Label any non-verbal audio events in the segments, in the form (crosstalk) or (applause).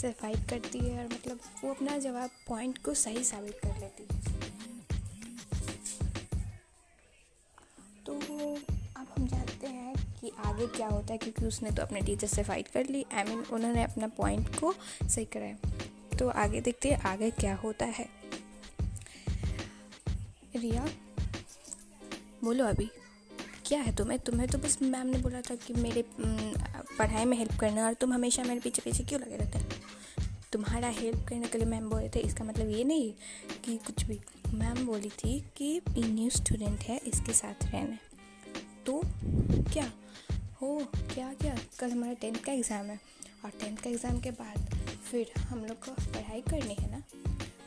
से फाइट करती है और मतलब वो अपना जवाब पॉइंट को सही साबित कर लेती है। तो अब हम जानते हैं कि आगे क्या होता है क्योंकि उसने तो अपने टीचर से फाइट कर ली। आई I मीन mean, उन्होंने अपना पॉइंट को सही कराया तो आगे देखते हैं आगे क्या होता है। रिया बोलो अभी क्या है तुम्हें? तुम्हें तो बस मैम ने बोला था कि मेरे पढ़ाई में हेल्प करना और तुम हमेशा मेरे पीछे पीछे क्यों लगे रहते हैं? तुम्हारा हेल्प करने के लिए मैम बोले थे, इसका मतलब ये नहीं कि कुछ भी। मैम बोली थी कि न्यू स्टूडेंट है, इसके साथ रहना तो क्या? हो, क्या क्या? कल हमारा टेंथ का एग्ज़ाम है और टेंथ का एग्ज़ाम के बाद फिर हम लोग को पढ़ाई करनी है ना?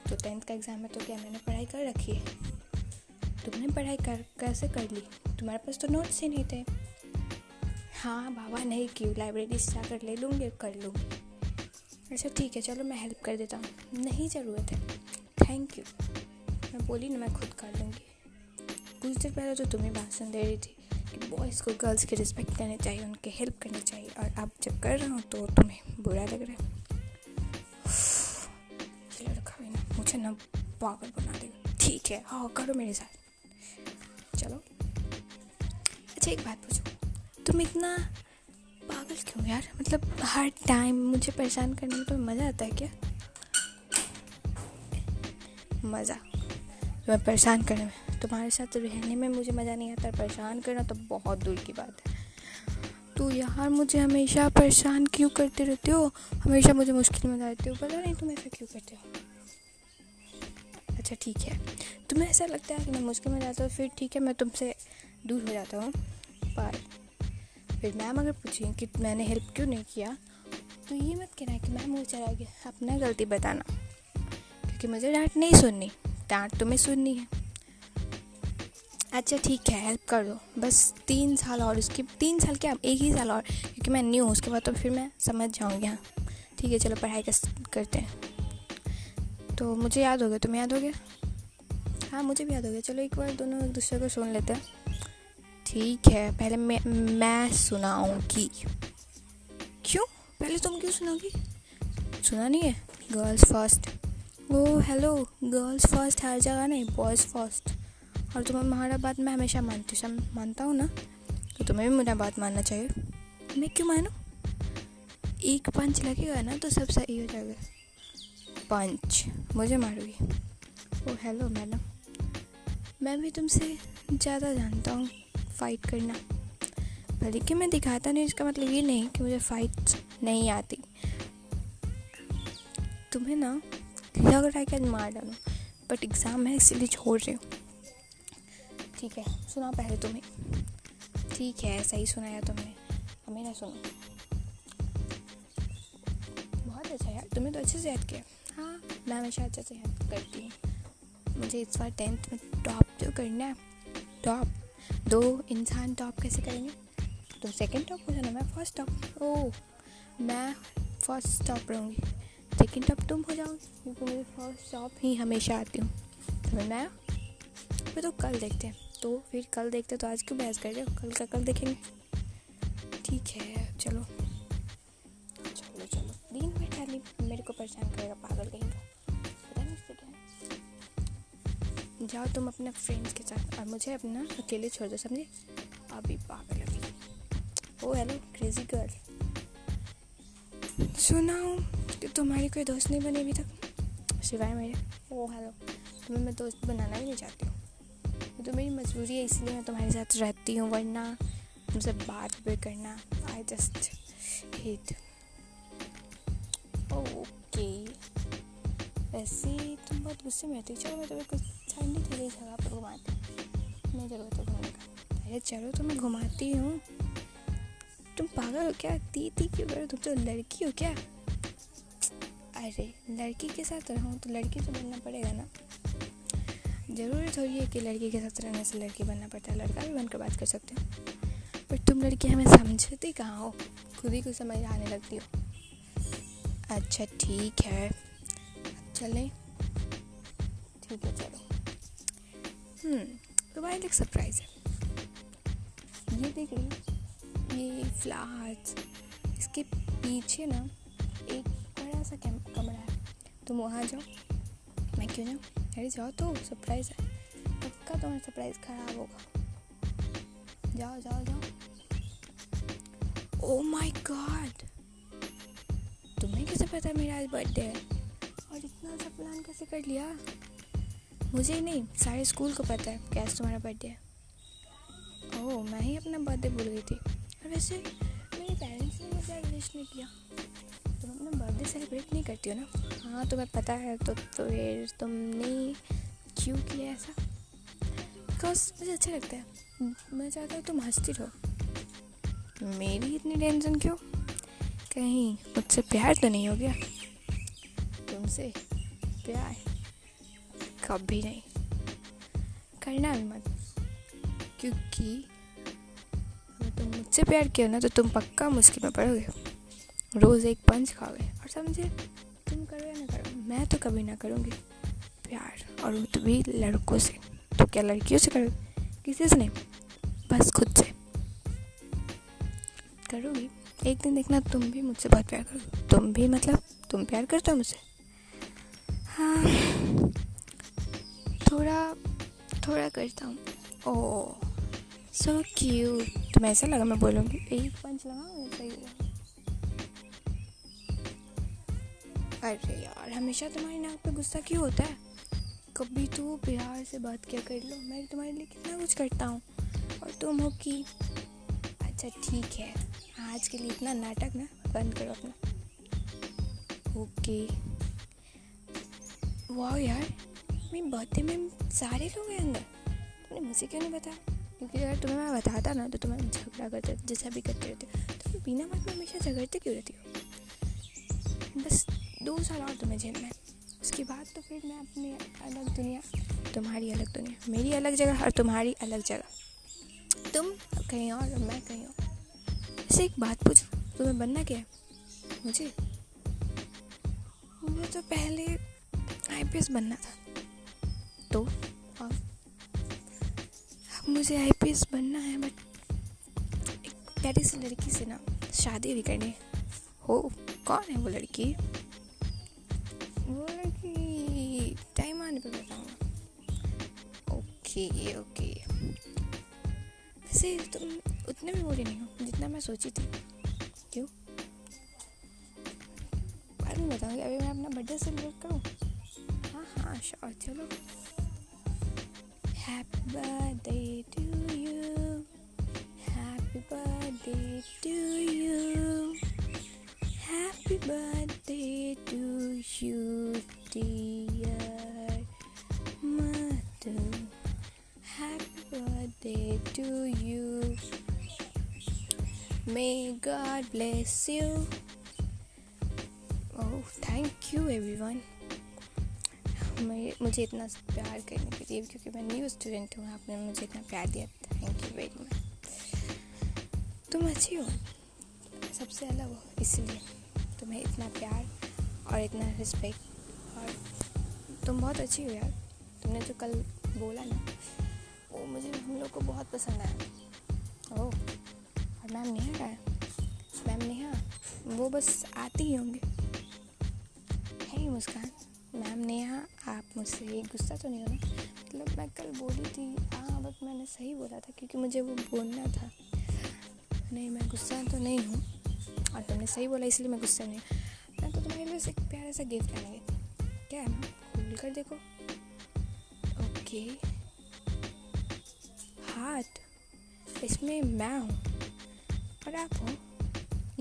तो टेंथ का एग्ज़ाम है तो क्या मैंने पढ़ाई कर रखी है? तुमने पढ़ाई कर, कैसे कर ली? तुम्हारे पास तो नोट्स ही नहीं थे। हाँ बाबा, नहीं, क्यों? लाइब्रेरी से जाकर ले लूँगी, कर लूँगी। अच्छा ठीक है, चलो मैं हेल्प कर देता हूँ। नहीं ज़रूरत है। थैंक यू मैं बोली ना, मैं खुद कर लूँगी। कुछ देर पहले तो तुम्हें भाषण दे रही थी कि बॉयज़ को गर्ल्स की रिस्पेक्ट करनी चाहिए, उनके हेल्प करनी चाहिए। और अब जब कर रहा हूँ तो तुम्हें बुरा लग रहा है। (sighs) लड़का भी ना मुझे ना पागल बना देगा। ठीक है हाँ करो मेरे साथ। चलो। अच्छा एक बात पूछो। तुम इतना पागल क्यों यार? मतलब हर टाइम मुझे परेशान करने में तो मज़ा आता है क्या? मज़ा। तुम्हें परेशान करने में। तुम्हारे साथ रहने में मुझे मज़ा नहीं आता। परेशान करना तो बहुत दूर की बात है। तो यार मुझे हमेशा परेशान क्यों करते रहते हो? हमेशा मुझे मुश्किल में डालते हो। पता नहीं तुम ऐसा क्यों करते हो? अच्छा ठीक है। तुम्हें ऐसा लगता है कि मैं मुश्किल में जाता हूँ, फिर ठीक है, मैं तुमसे दूर हो जाता हूँ। पर फिर मैम अगर पूछें कि मैंने हेल्प क्यों नहीं किया तो ये मत कहना कि मैम मुझे चला गया अपना गलती बताना। क्योंकि मुझे डांट नहीं सुननी, डांट तुम्हें सुननी है। अच्छा ठीक है हेल्प कर। दो बस तीन साल और उसकी, तीन साल क्या? एक ही साल और, क्योंकि मैं न्यू हूँ, उसके बाद तो फिर मैं समझ जाऊँगी हाँ। ठीक है, चलो पढ़ाई करते हैं। तो मुझे याद हो गया, तुम्हें याद हो गया? हाँ मुझे भी याद हो गया। चलो एक बार दोनों एक दूसरे को सुन लेते हैं। ठीक है, पहले मैं मैं सुनाऊँगी। क्यों? पहले तुम क्यों सुनाओगी सुना नहीं है? Girls first oh hello girls first हर जगह नहीं बॉयज़ फ़र्स्ट और तुम्हें हमारा बात मैं हमेशा मानती हूँ मानता हूँ ना? तो तुम्हें भी मेरा बात मानना चाहिए। मैं क्यों मानूँ? एक पंच लगेगा ना तो सब सही हो जाएगा। पंच, मुझे मारोगी। ओ हेलो मैडम मैं भी तुमसे ज़्यादा जानता हूँ। फ़ाइट करना। भले कि मैं दिखाता नहीं इसका मतलब ये नहीं कि मुझे फ़ाइट नहीं आती। तुम्हें ना लग रहा है कि आज मार डालूँ बट एग्ज़ाम है इसीलिए छोड़ रही हूँ। ठीक है सुना पहले तुम्हें। ठीक है सही सुनाया तुमने। हमें ना सुनो। बहुत अच्छा यार तुम्हें तो अच्छे से याद किया। हाँ। मैं हमेशा अच्छे से याद करती हूँ। मुझे इस बार टेंथ में टॉप जो करना है टॉप दो इंसान टॉप कैसे करेंगे? तुम सेकंड टॉप हो जाना, मैं फ़र्स्ट टॉप ओह, मैं फ़र्स्ट टॉप रहूँगी। सेकंड टॉप तुम हो जाओ क्योंकि मुझे फ़र्स्ट टॉप ही हमेशा आती हूँ। तो मैं, फिर तो कल देखते हैं। तो फिर कल देखते तो आज क्यों बहस कर रहे हो? कल का कल देखेंगे। ठीक है, चलो। चलो चलो। दिन में खाली मेरे को परेशान करेगा, पागल कहीं। जाओ तुम अपने फ्रेंड्स के साथ और मुझे अपना अकेले छोड़ दो, समझे? अभी पागल अभी ओ हेलो क्रेजी गर्ल सुना हूँ कि तुम्हारी कोई दोस्त नहीं बनी अभी तक? सिवाय मेरे। ओ हेलो तुम्हें मैं दोस्त बनाना भी नहीं चाहती हूँ। तो मेरी मजबूरी है, इसलिए मैं तुम्हारे साथ रहती हूँ, वरना तुमसे बात भी करना आई जस्ट हेट ओके वैसे तुम बहुत गुस्से में रहती चलो मैं तुम्हें कुछ ठंडी ठंडी जगह पर घुमाती नहीं ज़रूरत है घूमने का अरे चलो तो मैं घुमाती हूँ। तुम पागल हो क्या? ती ती क्यों करो तुम तो लड़की हो क्या? अरे, लड़की के साथ रहूँ तो लड़की तो बनना पड़ेगा ना। ज़रूरी थोड़ी है कि लड़की के साथ रहने से लड़की बनना पड़ता है। लड़का भी बनकर बात कर सकते हो। पर तुम लड़की हमें समझती कहाँ हो? खुद ही को समझ आने लगती हो। अच्छा ठीक है। चलें। ठीक है, चलो। हम्म तुम्हारे लिए सरप्राइज़ है। ये देख रही ये फ्लावर्स इसके पीछे ना एक बड़ा सा कमरा है। तुम वहाँ जाओ, मैं क्यों जाऊँ? अरे जाओ तो सरप्राइज़ है। पक्का तुम्हारा सरप्राइज़ खराब होगा। जाओ जाओ जाओ। ओ माय गॉड तुम्हें कैसे पता मेरा आज बर्थडे है? और इतना सा प्लान कैसे कर लिया? मुझे ही नहीं, सारे स्कूल को पता है कैसे तुम्हारा बर्थडे है। ओह, मैं ही अपना बर्थडे भूल गई थी। और वैसे, मेरे पेरेंट्स ने मुझे विश नहीं किया। तुम अपना बर्थडे सेलिब्रेट नहीं करती हो ना? हाँ तुम्हें पता है तो फिर तो तुमने क्यों किया ऐसा? बिकॉज़ मुझे अच्छा लगता है। मैं चाहता हूँ तुम हंसती रहो। मेरी इतनी टेंशन क्यों? कहीं मुझसे प्यार तो नहीं हो गया? तुमसे प्यार। कभी नहीं। करना भी मत। क्योंकि अगर तुम मुझसे प्यार किया ना तो तुम पक्का मुश्किल में पड़ोगे रोज़ एक पंच खाओगे और समझे, तुम करो या ना करो मैं तो कभी ना करूँगी। प्यार और वो तो भी लड़कों से तो क्या लड़कियों से करोगे? किसी से नहीं, बस खुद से। करोगी। एक दिन देखना तुम भी मुझसे बहुत प्यार करोगे। तुम भी मतलब तुम प्यार करते हो मुझसे। थोड़ा करता हूँ। ओ सो क्यूट तुम्हें ऐसा लगा, मैं बोलूँगी एक पंच लगा सही अरे यार, हमेशा तुम्हारी नाक पे गुस्सा क्यों होता है? कभी तो प्यार से बात क्या कर लो। मैं तुम्हारे लिए कितना कुछ करता हूँ। और तुम हो कि अच्छा ठीक है। आज के लिए इतना नाटक ना, बंद करो अपना। ओके। वाह यार। मेरी बर्थडे में सारे लोग हैं अंदर। तुमने मुझे क्यों नहीं बताया? क्योंकि अगर तुम्हें मैं बताता ना तो तुम्हें झगड़ा करते, जैसा भी करते रहते। हो तो बिना बात में हमेशा झगड़ते क्यों रहती हो? बस दो साल और तुम्हें झेलना है उसके बाद तो फिर मैं अपनी अलग दुनिया, तुम्हारी अलग दुनिया, मेरी अलग जगह और तुम्हारी अलग जगह। तुम कहीं और और मैं कहीं और। ऐसे एक बात पूछूँ, तुम्हें बनना क्या है? मुझे? मुझे तो पहले आईपीएस बनना था। तो अब मुझे आईपीएस बनना है बट एक प्यारी सी लड़की से ना शादी भी करनी है। हो, कौन है वो लड़की? वो लड़की टाइम आने पर बताऊँगा ओके ओके। वैसे तुम उतने भी बुरी नहीं हो, जितना मैं सोची थी। क्यों? बाद में बताऊँगी अभी मैं अपना बर्थडे सेलिब्रेट करूँ। हाँ हाँ श्योर चलो। Happy birthday to you. Happy birthday to you. Happy birthday to you, dear mother. Happy birthday to you. May God bless you. Oh, thank you, everyone. मुझे इतना प्यार करने के लिए, क्योंकि मैं न्यू स्टूडेंट हूँ, आपने मुझे इतना प्यार दिया थैंक यू वेरी मच तुम अच्छी हो, सबसे अलग हो, इसलिए तुम्हें इतना प्यार और इतना रिस्पेक्ट और तुम बहुत अच्छी हो यार। तुमने जो कल बोला ना, वो मुझे, हम लोग को बहुत पसंद आया। ओह, और मैम नेहा का मैम नेहा वो बस आती ही होंगे। ही मुस्कान। मैम नेहा आप मुझसे गुस्सा तो नहीं हो रहा? मतलब मैं कल बोली थी हाँ बट मैंने सही बोला था क्योंकि मुझे वो बोलना था। नहीं, मैं गुस्सा तो नहीं हूँ। और तुमने सही बोला, इसलिए मैं गुस्सा नहीं मैं तो तुम्हारे लिए एक प्यारा सा गिफ्ट लाने गई क्या है? खोल कर देखो। ओके। हाथ इसमें मैं हूँ। और आप हो।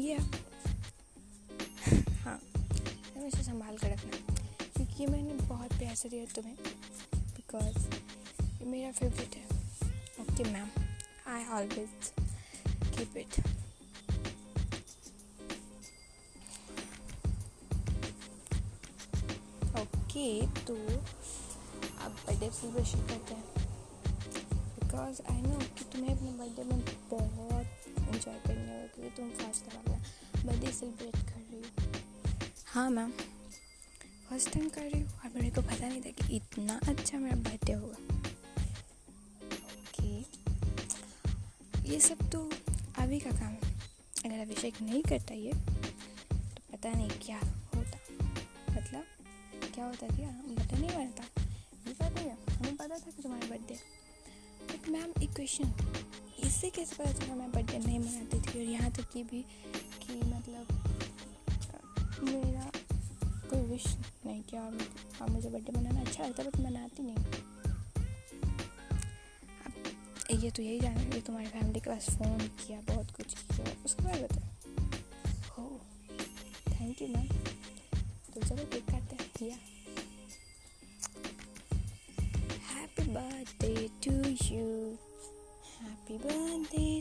ये (laughs) हाँ हमेशा संभाल कर रखना। क्योंकि मैंने बहुत प्यार से दिया तुम्हें बिकॉज़ ये मेरा फेवरेट है। Okay ma'am I always keep it okay तो अब बर्थडे सेलिब्रेशन करते हैं। बिकॉज़ आई नो कि तुम्हें अपने बर्थडे में बहुत इंजॉय करने होगा क्योंकि तुम फ़र्स्ट टाइम बर्थडे सेलिब्रेट कर रही हो। हाँ मैम फ़र्स्ट टाइम कर रही हूँ और मेरे को पता नहीं था कि इतना अच्छा मेरा बर्थडे होगा। ओके। ये सब तो अभी का काम है। अगर अभिषेक नहीं करता ये तो पता नहीं क्या होता। मतलब क्या होता क्या बर्थडे नहीं बनता। ये बात नहीं है, हमें पता था कि तुम्हारा बर्थडे बट मैम एक क्वेश्चन इससे कैसे पता चला मैं बर्थडे नहीं मनाती थी? और यहाँ तक कि भी, कि मतलब मेरा कोई विश नहीं किया और हाँ मुझे बर्थडे मनाना अच्छा लगता बट मनाती नहीं ये तो यही जाना है तुम्हारी फैमिली के पास फ़ोन किया, बहुत कुछ किया, उसके बाद बताओ। हो थैंक यू मैम तो चलो केक काटते हैं या happy birthday to you happy birthday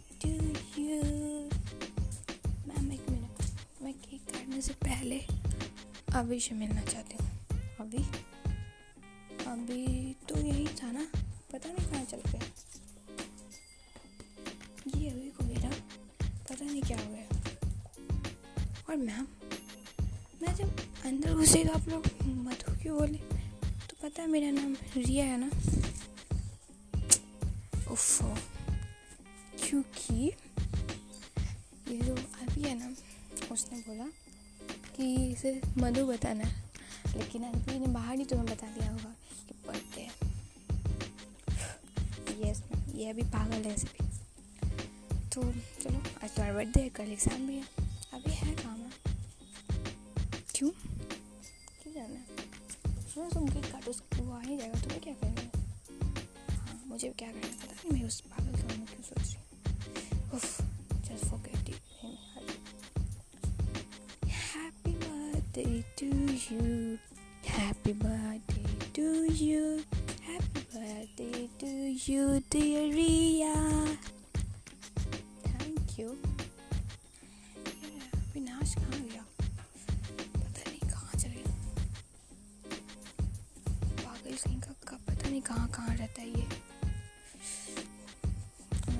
अभी से मिलना चाहती हूँ। अभी? अभी तो यही था ना। पता नहीं कहाँ चल गया। ये अभी को मेरा पता नहीं क्या हो गया। और मैम, मैं जब अंदर घुसे तो आप लोग मधु क्यों बोले? तो पता है मेरा नाम रिया है ना? उफ क्योंकि ये जो अभी है ना, उसने बोला कि इसे मधु बताना है। लेकिन अभी ने बाहर ही तुम्हें बता दिया होगा कि पढ़ते हैं। यस ये अभी पागल है ऐसे भी तो चलो, आज तुम्हारा बर्थडे है, कल एग्ज़ाम भी है। अभी है काम। क्यों? क्यों जाना है? सुनो तुम केक काटो वो आ ही जाएगा, तुम्हें क्या करना हाँ? मुझे क्या करना पता नहीं, मैं उस पागल में क्यों सोच रही Happy birthday to you. Happy birthday to you, dear Ria. Thank you. विनाश कहाँ गया पता नहीं कहाँ चल गया पागल कहीं का, का पता नहीं कहाँ कहाँ रहता है ये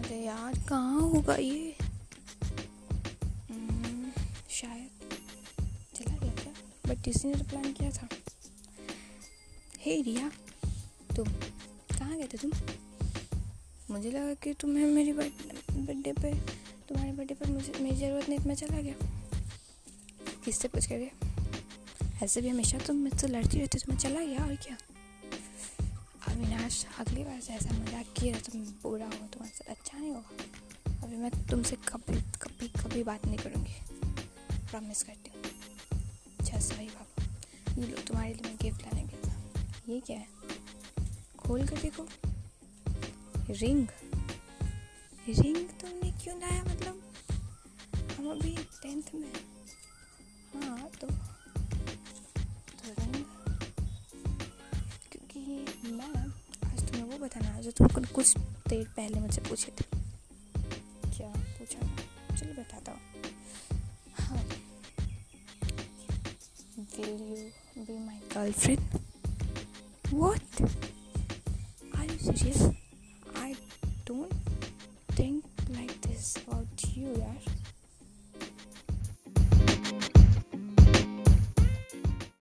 अरे यार कहाँ होगा ये हम्म, शायद बट किसी ने तो प्लान किया था हे रिया तुम कहाँ गए थे तुम? मुझे लगा कि तुम्हें मेरी बर्थडे पे, तुम्हारे बर्थडे पर मुझे, मेरी ज़रूरत नहीं तो मैं चला गया। किससे पूछ कर गए? ऐसे भी हमेशा तुम मुझसे लड़ती रहती तो मैं चला गया और क्या? अविनाश, अगली बार से ऐसा मज़ाक किया तुम बुरा हो, तुम्हारे साथ अच्छा नहीं होगा। अभी मैं तुमसे कभी कभी कभी बात नहीं करूँगी। प्रॉमिस करती हूँ। अच्छा सही बाबा ये लो, तुम्हारे लिए मैं गिफ्ट लाने गया ये क्या है? खोल कर देखो। रिंग। रिंग तुमने क्यों लाया मतलब? हम अभी टेंथ में हाँ। तो तो रिंग। क्योंकि मैं आज तुम्हें वो बताना जो तुम कुछ देर पहले मुझसे पूछे थे। क्या पूछा? चलो बताता हूँ। Will you be my girlfriend? What?